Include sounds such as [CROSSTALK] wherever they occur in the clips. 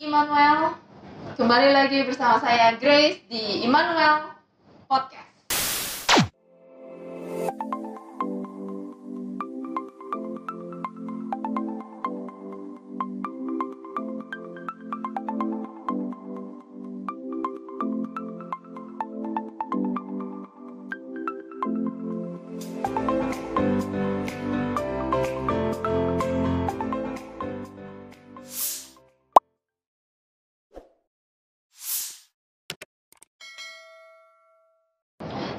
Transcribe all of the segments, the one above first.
Immanuel. Kembali lagi bersama saya Grace di Immanuel Podcast.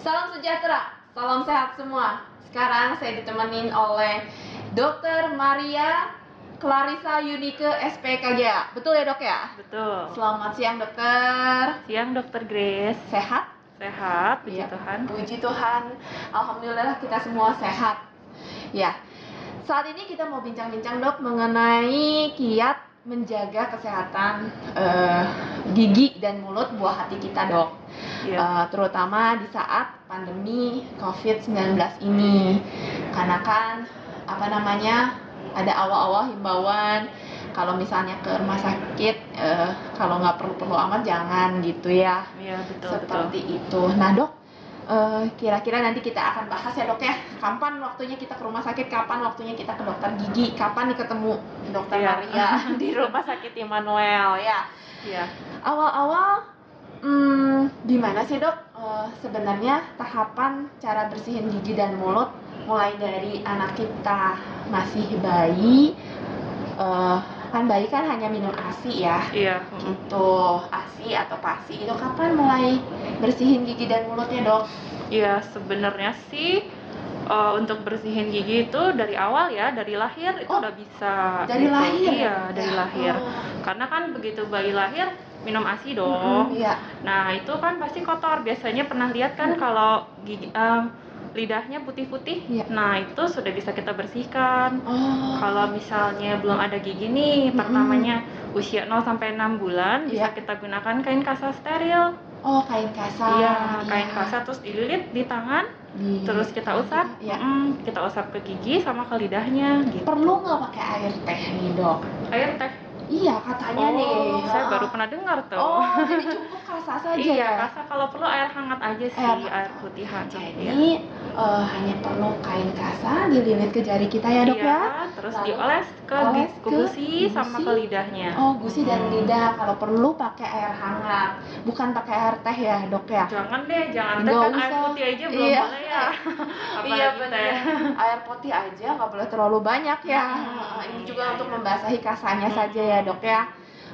Salam sejahtera, salam sehat semua. Sekarang saya ditemenin oleh Dr. Maria Clarissa Yunike SPKGA. Betul ya dok ya? Betul. Selamat siang dokter. Siang Dokter Grace. Sehat? Sehat, puji Iya. Tuhan. Puji Tuhan. Alhamdulillah kita semua sehat. Ya. Saat ini kita mau bincang-bincang dok mengenai kiat menjaga kesehatan eh, gigi dan mulut buah hati kita dok. Iya. Eh, terutama di saat pandemi COVID-19 ini. Karena kan apa namanya ada awal-awal himbauan kalau misalnya ke rumah sakit eh, kalau nggak perlu-perlu amat jangan gitu ya Iya, betul, seperti betul. itu. Nah dok, eh, kira-kira nanti kita akan bahas ya dok ya. Kapan waktunya kita ke rumah sakit? Kapan waktunya kita ke dokter gigi? Kapan nih ketemu dokter Iya. Maria [LAUGHS] di rumah sakit Immanuel ya? Iya. Awal-awal, hmm, gimana sih dok? eh, sebenarnya tahapan cara bersihin gigi dan mulut mulai dari anak kita masih bayi. Kan bayi kan hanya minum ASI ya Iya. mm. gitu ASI atau PASI itu kapan mulai bersihin gigi dan mulutnya dok? Iya, sebenarnya sih eh, untuk bersihin gigi itu dari awal ya, dari lahir itu Oh, udah bisa. Dari gitu. lahir? Iya, dari lahir. Oh, Karena kan begitu bayi lahir minum ASI dong. Iya. Nah, itu kan pasti kotor. Biasanya pernah lihat kan Mm. kalau gigi em, lidahnya putih-putih. Iya. Nah, itu sudah bisa kita bersihkan. Oh. Kalau misalnya belum ada gigi nih, Mm-mm. pertamanya usia 0 sampai 6 bulan bisa Iya. kita gunakan kain kasa steril. Oh kain kasar. Iya, kain kasa terus dililit di tangan, Di- terus kita usap. Iya. Mm, kita usap ke gigi sama ke lidahnya gitu. Perlu nggak pakai air teh nih dok? Air teh. Iya katanya oh, nih. saya Ah. baru pernah dengar tuh. Oh [LAUGHS] jadi cukup kasa saja iya, ya? kasa kalau perlu air hangat aja sih, Air air, hangat. putihan. Jadi Iya. Eh, hanya perlu kain kasa dililit ke jari kita ya dok Iya, ya? terus Lalu dioles ke, oles ke gusi sama ke lidahnya. Oh gusi dan Hmm. lidah kalau perlu pakai air hangat, bukan pakai air teh ya dok ya? Jangan deh, jangan teh kan air usah. putih aja belum Iya. boleh ya. [LAUGHS] Iya benar. Air putih aja nggak boleh terlalu banyak ya. Hmm, Ini iya, juga untuk iya. membasahi kasanya Hmm. saja ya dok ya.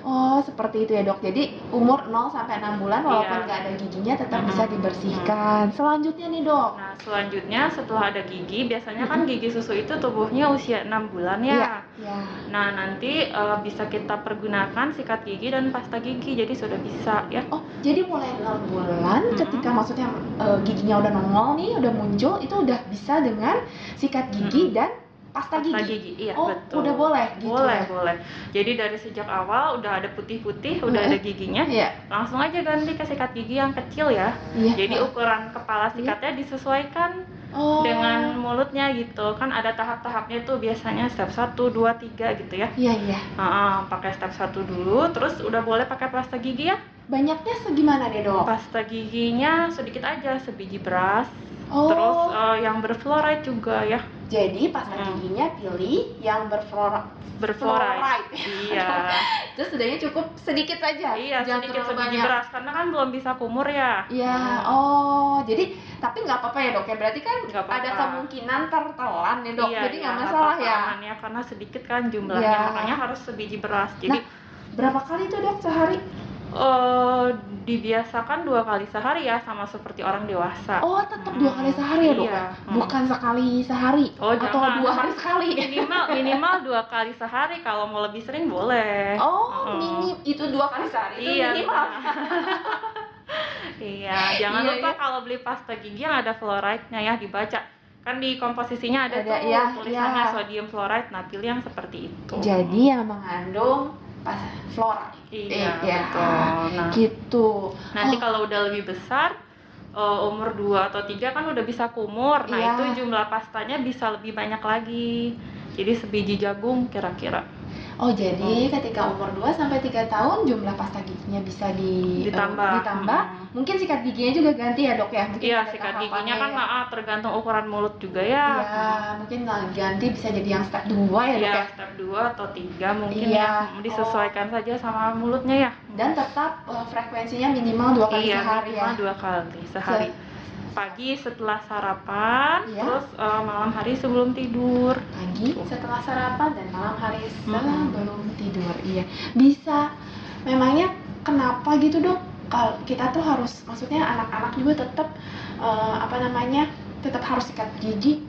Oh seperti itu ya dok. Jadi umur 0 sampai 6 bulan walaupun Iya. nggak ada giginya tetap Hmm. bisa dibersihkan. Selanjutnya nih dok. Nah, selanjutnya setelah ada gigi, biasanya kan Mm-mm. gigi susu itu tubuhnya usia 6 bulan ya. Iya. Ya. Nah, nanti eh, bisa kita pergunakan sikat gigi dan pasta gigi, jadi sudah bisa ya. Oh jadi mulai 6 bulan Mm-mm. ketika maksudnya eh, giginya udah nongol nih, udah muncul itu udah bisa dengan sikat gigi Mm-mm. dan pasta, Pasta gigi. gigi, iya oh betul. udah boleh gitu. boleh, ya? boleh. Jadi dari sejak awal udah ada putih-putih, udah ada giginya, Iya. langsung aja ganti ke sikat gigi yang kecil ya. Iya. Jadi ukuran kepala sikatnya disesuaikan oh. dengan mulutnya gitu. Kan ada tahap-tahapnya tuh biasanya step 1, 2, 3 gitu ya. Iya iya. Ah, pakai step 1 dulu, terus udah boleh pakai pasta gigi ya. Banyaknya segimana deh dok? Pasta giginya sedikit aja, sebiji beras. Oh. Terus eh, yang berfluoride juga ya. Jadi pasta Hmm. giginya pilih yang berfluoride. Berfluoride. [LAUGHS] Iya. Terus sudahnya cukup sedikit saja. iya, Jangan sedikit banyak. beras karena kan belum bisa kumur ya. Iya. Hmm. Oh, jadi tapi nggak apa-apa ya dok ya. Berarti kan Nggak apa-apa. ada kemungkinan tertelan ya dok. Iya, jadi iya, nggak nggak masalah ya. aman ya karena sedikit kan jumlahnya Iya. makanya harus sebiji beras. Jadi Berapa kali tuh dok sehari? Eh, dibiasakan dua kali sehari ya sama seperti orang dewasa. Oh, tetap Hmm, dua kali sehari ya dok? iya. ya? Hmm. Bukan sekali sehari Oh, atau jangan. dua hari sekali? minimal minimal dua kali sehari kalau mau lebih sering boleh. Oh, Mm-mm. mini itu dua kali sehari itu iya minimal. [LAUGHS] iya jangan Iya, lupa iya. kalau beli pasta gigi yang ada fluoride-nya ya dibaca kan di komposisinya ada, Ada, tuh iya, tulisannya iya. sodium fluoride nah pilih yang seperti itu Jadi yang mengandung pas fluoride. iya Iya. betul nah Gitu. nanti Oh. kalau udah lebih besar eh, umur 2 atau tiga kan udah bisa kumur nah Iya. itu jumlah pastanya bisa lebih banyak lagi jadi sebiji jagung kira-kira Oh, jadi ketika umur 2 sampai 3 tahun jumlah pasta giginya bisa di, Ditambah. ditambah. Hmm. Mungkin sikat giginya juga ganti ya, Dok ya? Mungkin Iya, sikat giginya kan ya. ah, tergantung ukuran mulut juga ya. Iya, mungkin ganti bisa jadi yang step 2 ya, Dok Iya, ya? step 2 atau 3 mungkin Iya. ya. Disesuaikan saja sama mulutnya ya. Dan tetap eh, frekuensinya minimal dua kali iya, sehari ya. minimal dua kali sehari. Pagi setelah sarapan, Iya. terus eh, malam hari sebelum tidur. pagi setelah sarapan dan malam hari sebelum tidur iya bisa memangnya kenapa gitu dok kalau kita tuh harus maksudnya anak-anak juga tetap eh, apa namanya tetap harus sikat gigi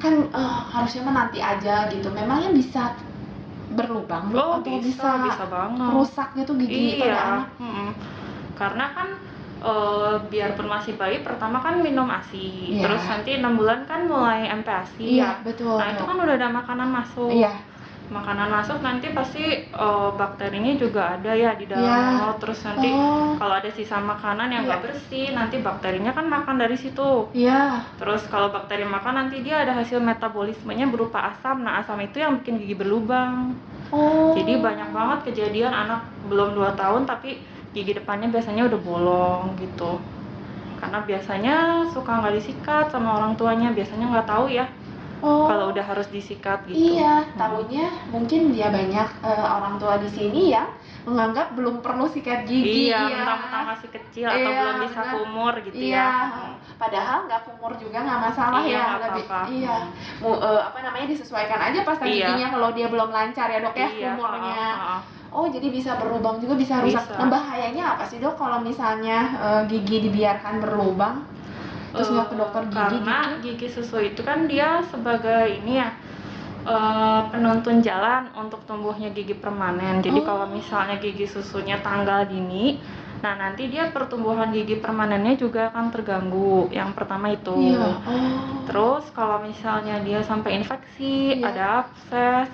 kan eh, harusnya mah nanti aja gitu memangnya bisa berlubang Oh, atau bisa, bisa, bisa banget. rusak gitu gigi pada iya. anak mm-mm. Karena kan eh, biarpun masih bayi, pertama kan minum ASI, Iya. terus nanti enam bulan kan mulai MPASI iya betul Nah itu kan udah ada makanan masuk. iya Makanan masuk nanti pasti eh, bakterinya juga ada ya di dalam Iya. mulut. Terus nanti oh kalau ada sisa makanan yang nggak Iya. bersih, nanti bakterinya kan makan dari situ. iya Terus kalau bakteri makan nanti dia ada hasil metabolismenya berupa asam. Nah asam itu yang bikin gigi berlubang. oh Jadi banyak banget kejadian anak belum 2 tahun tapi gigi depannya biasanya udah bolong gitu. Karena biasanya suka nggak disikat sama orang tuanya, biasanya nggak tahu ya oh kalau udah harus disikat gitu. Iya, Hmm. tahunya mungkin dia banyak eh, orang tua di sini yang menganggap belum perlu sikat gigi. Iya, mentang-mentang masih kecil atau Iya, belum bisa benar. kumur gitu Iya, ya. padahal nggak kumur juga nggak masalah Iya, ya. lebih, apa-apa. iya, Mu- eh, apa namanya disesuaikan aja pasta Iya. giginya kalau dia belum lancar ya dok ya Iya, kumurnya. ha, ha, ha. Oh jadi bisa berlubang juga bisa rusak. Bisa. Nah bahayanya apa sih dok kalau misalnya eh, gigi dibiarkan berlubang? Terus nggak ke Eh, dokter gigi karena gitu? gigi susu itu kan dia sebagai ini ya eh, penuntun jalan untuk tumbuhnya gigi permanen. Jadi Oh. kalau misalnya gigi susunya tanggal dini, nah nanti dia pertumbuhan gigi permanennya juga akan terganggu. Yang pertama itu. Iya. Oh. Terus kalau misalnya dia sampai infeksi, Iya. ada abses,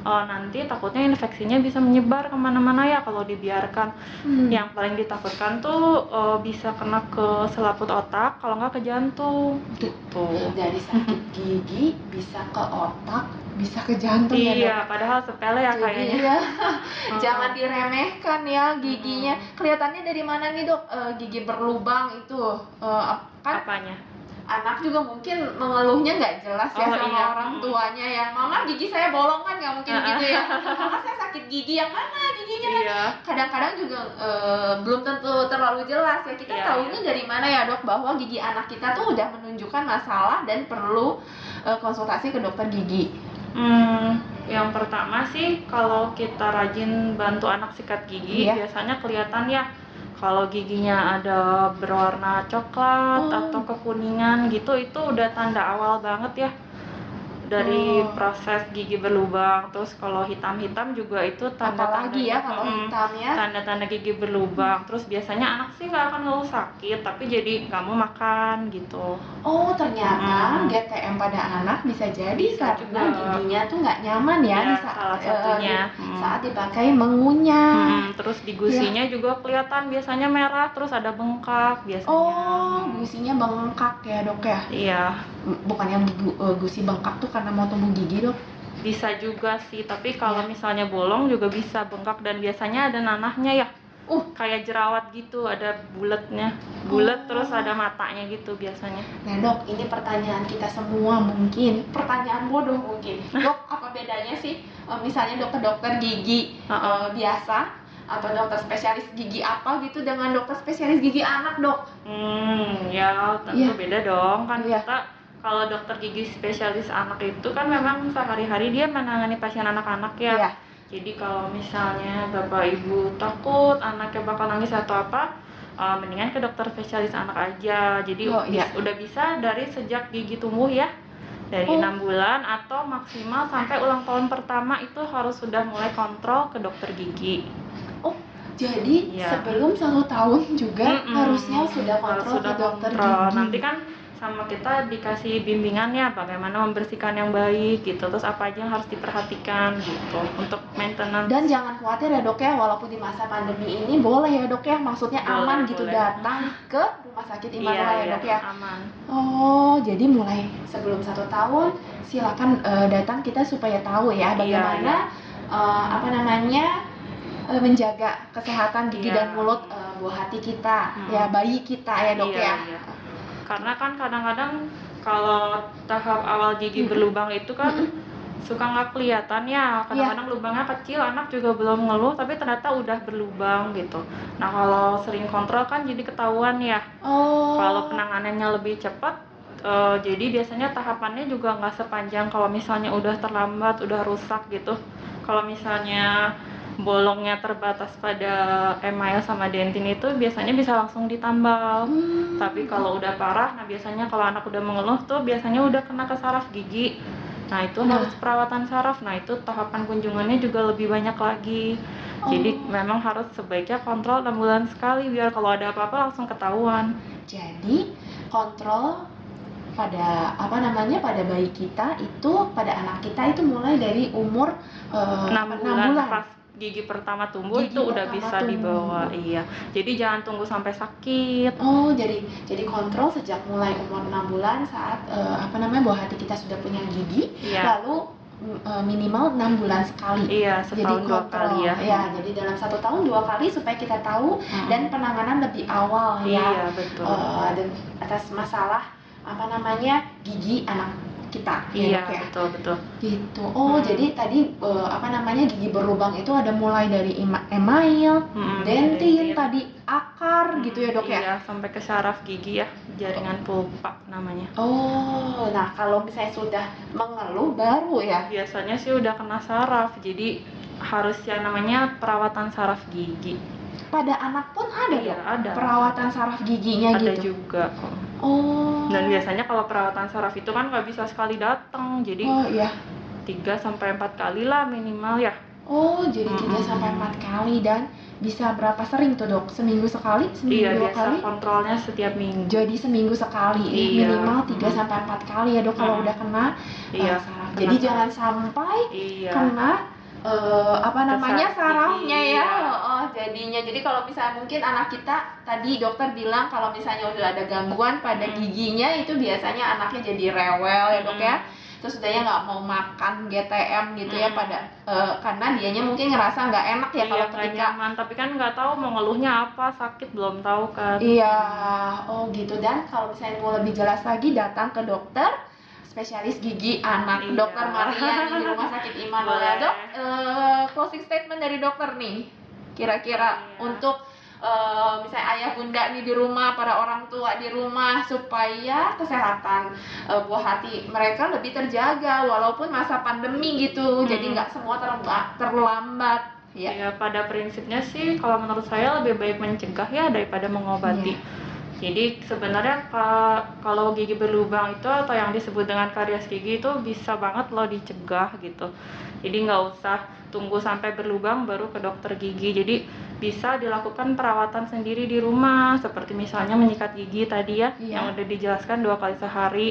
eh, nanti takutnya infeksinya bisa menyebar ke mana-mana ya kalau dibiarkan. Hmm. Yang paling ditakutkan tuh eh, bisa kena ke selaput otak, kalau nggak ke jantung. Gitu. dari sakit gigi bisa ke otak, bisa ke jantung ya dok. Iya, padahal sepele ya Jadi kayaknya. ya, [LAUGHS] jangan diremehkan ya giginya. Kelihatannya dari mana nih dok? Eh, gigi berlubang itu eh, ap- kan Apanya? Anak juga mungkin mengeluhnya nggak jelas ya Oh, sama iya. orang tuanya ya. Mama gigi saya bolong kan nggak mungkin gitu ya. [LAUGHS] Mama saya sakit gigi yang mana giginya? Iya. Kadang-kadang juga eh, belum tentu terlalu jelas ya. Kita Iya, tahunya dari mana ya dok bahwa gigi anak kita tuh udah menunjukkan masalah dan perlu eh, konsultasi ke dokter gigi. Hmm, yang pertama sih kalau kita rajin bantu anak sikat gigi, Iya. biasanya kelihatan ya kalau giginya ada berwarna coklat Oh. atau kekuningan gitu, itu udah tanda awal banget ya dari Oh. proses gigi berlubang. Terus kalau hitam-hitam juga itu tanda-tanda Apalagi ya kalau Mm-mm. hitamnya. tanda-tanda gigi berlubang. Terus biasanya anak sih nggak akan ngeluh sakit, tapi jadi nggak mau makan gitu. Oh ternyata Mm. GTM pada anak bisa jadi Bisa karena juga. giginya tuh nggak nyaman ya, Ya, di saat, salah satunya. di Mm. saat dipakai mengunyah. Mm, terus di gusinya juga kelihatan biasanya merah, terus ada bengkak biasanya. Oh gusinya bengkak ya dok ya? Iya, Bukannya gu- eh, gusi bengkak tuh karena mau tumbuh gigi dok? bisa juga sih. Tapi kalau Iya. misalnya bolong juga bisa bengkak dan biasanya ada nanahnya ya. Uh. kayak jerawat gitu, ada bulatnya. Bulat Oh. terus ada matanya gitu biasanya. Nah dok, ini pertanyaan kita semua mungkin, pertanyaan bodoh mungkin. [LAUGHS] Dok, apa bedanya sih eh, misalnya dokter-dokter gigi Uh-uh. eh, biasa atau dokter spesialis gigi apa gitu dengan dokter spesialis gigi anak dok? Hmm, ya tentu Iya. beda dong. Kan Iya. kita kalau dokter gigi spesialis anak itu kan memang sehari-hari dia menangani pasien anak-anak ya. Iya. Jadi kalau misalnya bapak ibu takut anaknya bakal nangis atau apa, uh, mendingan ke dokter spesialis anak aja. Jadi Oh, iya. udah bisa dari sejak gigi tumbuh ya, dari Oh. enam bulan atau maksimal sampai ulang tahun pertama itu harus sudah mulai kontrol ke dokter gigi. Jadi Iya. sebelum satu tahun juga Mm-mm. harusnya sudah Harus kontrol sudah ke dokter kontrol. gigi. Nanti kan sama kita dikasih bimbingannya bagaimana membersihkan yang baik gitu, terus apa aja yang harus diperhatikan gitu untuk maintenance. Dan jangan khawatir ya dok ya, walaupun di masa pandemi ini boleh ya dok ya, maksudnya Boleh, aman gitu boleh. datang ke rumah sakit iya, Immanuel ya iya, dok ya. aman. Oh, jadi mulai sebelum satu tahun silakan eh, datang kita supaya tahu ya Iya, bagaimana eh, apa namanya eh, menjaga kesehatan gigi Iya. dan mulut eh, buah hati kita, Hmm. ya bayi kita ya dok Iya, ya. iya. Karena kan kadang-kadang kalau tahap awal gigi berlubang itu kan suka nggak kelihatan ya. Kadang-kadang lubangnya kecil, anak juga belum ngeluh tapi ternyata udah berlubang gitu. Nah kalau sering kontrol kan jadi ketahuan ya. Oh. Kalau penanganannya lebih cepat, eh, jadi biasanya tahapannya juga nggak sepanjang kalau misalnya udah terlambat, udah rusak gitu. Kalau misalnya bolongnya terbatas pada email sama dentin itu biasanya bisa langsung ditambal. Hmm. Tapi kalau udah parah, nah biasanya kalau anak udah mengeluh tuh biasanya udah kena ke saraf gigi. Nah itu Nah. harus perawatan saraf. Nah itu tahapan kunjungannya juga lebih banyak lagi. Jadi Oh. memang harus sebaiknya kontrol 6 bulan sekali biar kalau ada apa-apa langsung ketahuan. Jadi kontrol pada apa namanya pada bayi kita itu pada anak kita itu mulai dari umur eh, 6 apa, bulan, enam bulan. pas gigi pertama tumbuh Gigi itu udah bisa tumbuh. dibawa. Iya. Jadi jangan tunggu sampai sakit. Oh, jadi jadi kontrol sejak mulai umur 6 bulan saat eh, apa namanya buah hati kita sudah punya gigi, Iya. lalu eh, minimal 6 bulan sekali. Iya, Jadi setahun dua kontrol kali ya. jadi dalam satu tahun dua kali supaya kita tahu Mm-mm. dan penanganan lebih awal ya. Iya, betul. Dan atas masalah apa namanya gigi anak kita ya, iya, ya? betul, betul. gitu oh Hmm. jadi tadi eh, apa namanya gigi berlubang itu ada mulai dari email Mm-mm, dentin tadi akar gitu ya dok ya Iya, sampai ke saraf gigi ya, jaringan pulpa namanya. oh nah kalau misalnya sudah mengeluh baru ya Biasanya sih udah kena saraf, jadi harus yang namanya perawatan saraf gigi. pada anak pun ada Iya, dok ada. perawatan saraf giginya Ada gitu juga kok. Oh Dan biasanya kalau perawatan saraf itu kan nggak bisa sekali datang, jadi oh iya 3 sampai 4 kali lah minimal ya. oh jadi tiga Mm-mm. sampai empat kali dan bisa berapa sering tuh dok seminggu sekali seminggu Iya, dua biasa kali kontrolnya setiap minggu. jadi seminggu sekali Iya. minimal 3 Mm. sampai 4 kali ya dok kalau Mm. udah kena Iya. uh, saraf. Jadi jangan sampai Iya. kena uh, apa namanya sarafnya gigi, ya. iya. Oh, jadinya jadi kalau misalnya mungkin anak kita tadi dokter bilang kalau misalnya udah ada gangguan pada Mm. giginya itu biasanya anaknya jadi rewel ya dok ya. Mm. Terus udahnya nggak mau makan GTM gitu ya Mm. pada uh, karena dianya mungkin ngerasa nggak enak ya iya, kalau ketika nyaman, tapi kan nggak tahu mau ngeluhnya apa, sakit belum tahu kan. Iya, oh gitu dan kalau misalnya mau lebih jelas lagi datang ke dokter spesialis gigi anak Iya. dokter Maria di rumah sakit Immanuel Boleh. dok. eh, closing statement dari dokter nih, kira-kira Iya. untuk eh, misalnya ayah bunda nih di rumah, para orang tua di rumah supaya kesehatan eh, buah hati mereka lebih terjaga walaupun masa pandemi gitu, jadi Hmm. nggak semua terlambat. terlambat. Ya. Ya pada prinsipnya sih kalau menurut saya lebih baik mencegah ya daripada mengobati. Iya. Jadi sebenarnya ka- kalau gigi berlubang itu atau yang disebut dengan karies gigi itu bisa banget loh dicegah gitu. Jadi nggak usah tunggu sampai berlubang baru ke dokter gigi. Jadi bisa dilakukan perawatan sendiri di rumah seperti misalnya menyikat gigi tadi ya Iya. yang udah dijelaskan dua kali sehari.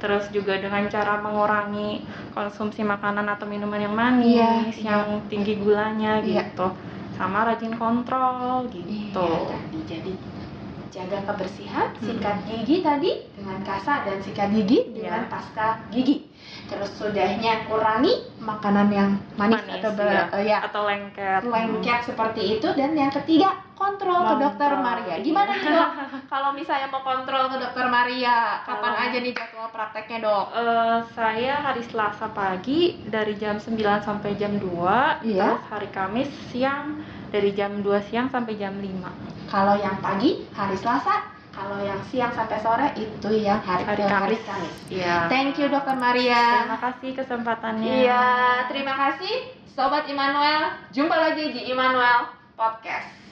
Terus juga dengan cara mengurangi konsumsi makanan atau minuman yang manis, Iya, yang tinggi gulanya Iya. gitu. Sama rajin kontrol gitu. Iya, tadi jadi jaga kebersihan, sikat gigi tadi dengan kasa dan sikat gigi dengan Iya. pasta gigi. Terus sudahnya kurangi makanan yang manis, Manis, atau ber- iya. eh, ya, Atau lengket. lengket seperti itu dan yang ketiga kontrol ke dokter Maria. Gimana nih dok? [LAUGHS] Kalau misalnya mau kontrol ke dokter Maria, kapan Kalau- aja nih jadwal prakteknya dok? Eh, saya hari Selasa pagi dari jam 9 sampai jam 2 Iya. Terus hari Kamis siang dari jam 2 siang sampai jam 5 Kalau yang pagi hari Selasa, kalau yang siang sampai sore itu yang hari, Hari eh, Kamis. Kamis. Iya Thank you dokter Maria. Terima kasih kesempatannya Iya, terima kasih Sobat Immanuel. Jumpa lagi di Immanuel Podcast.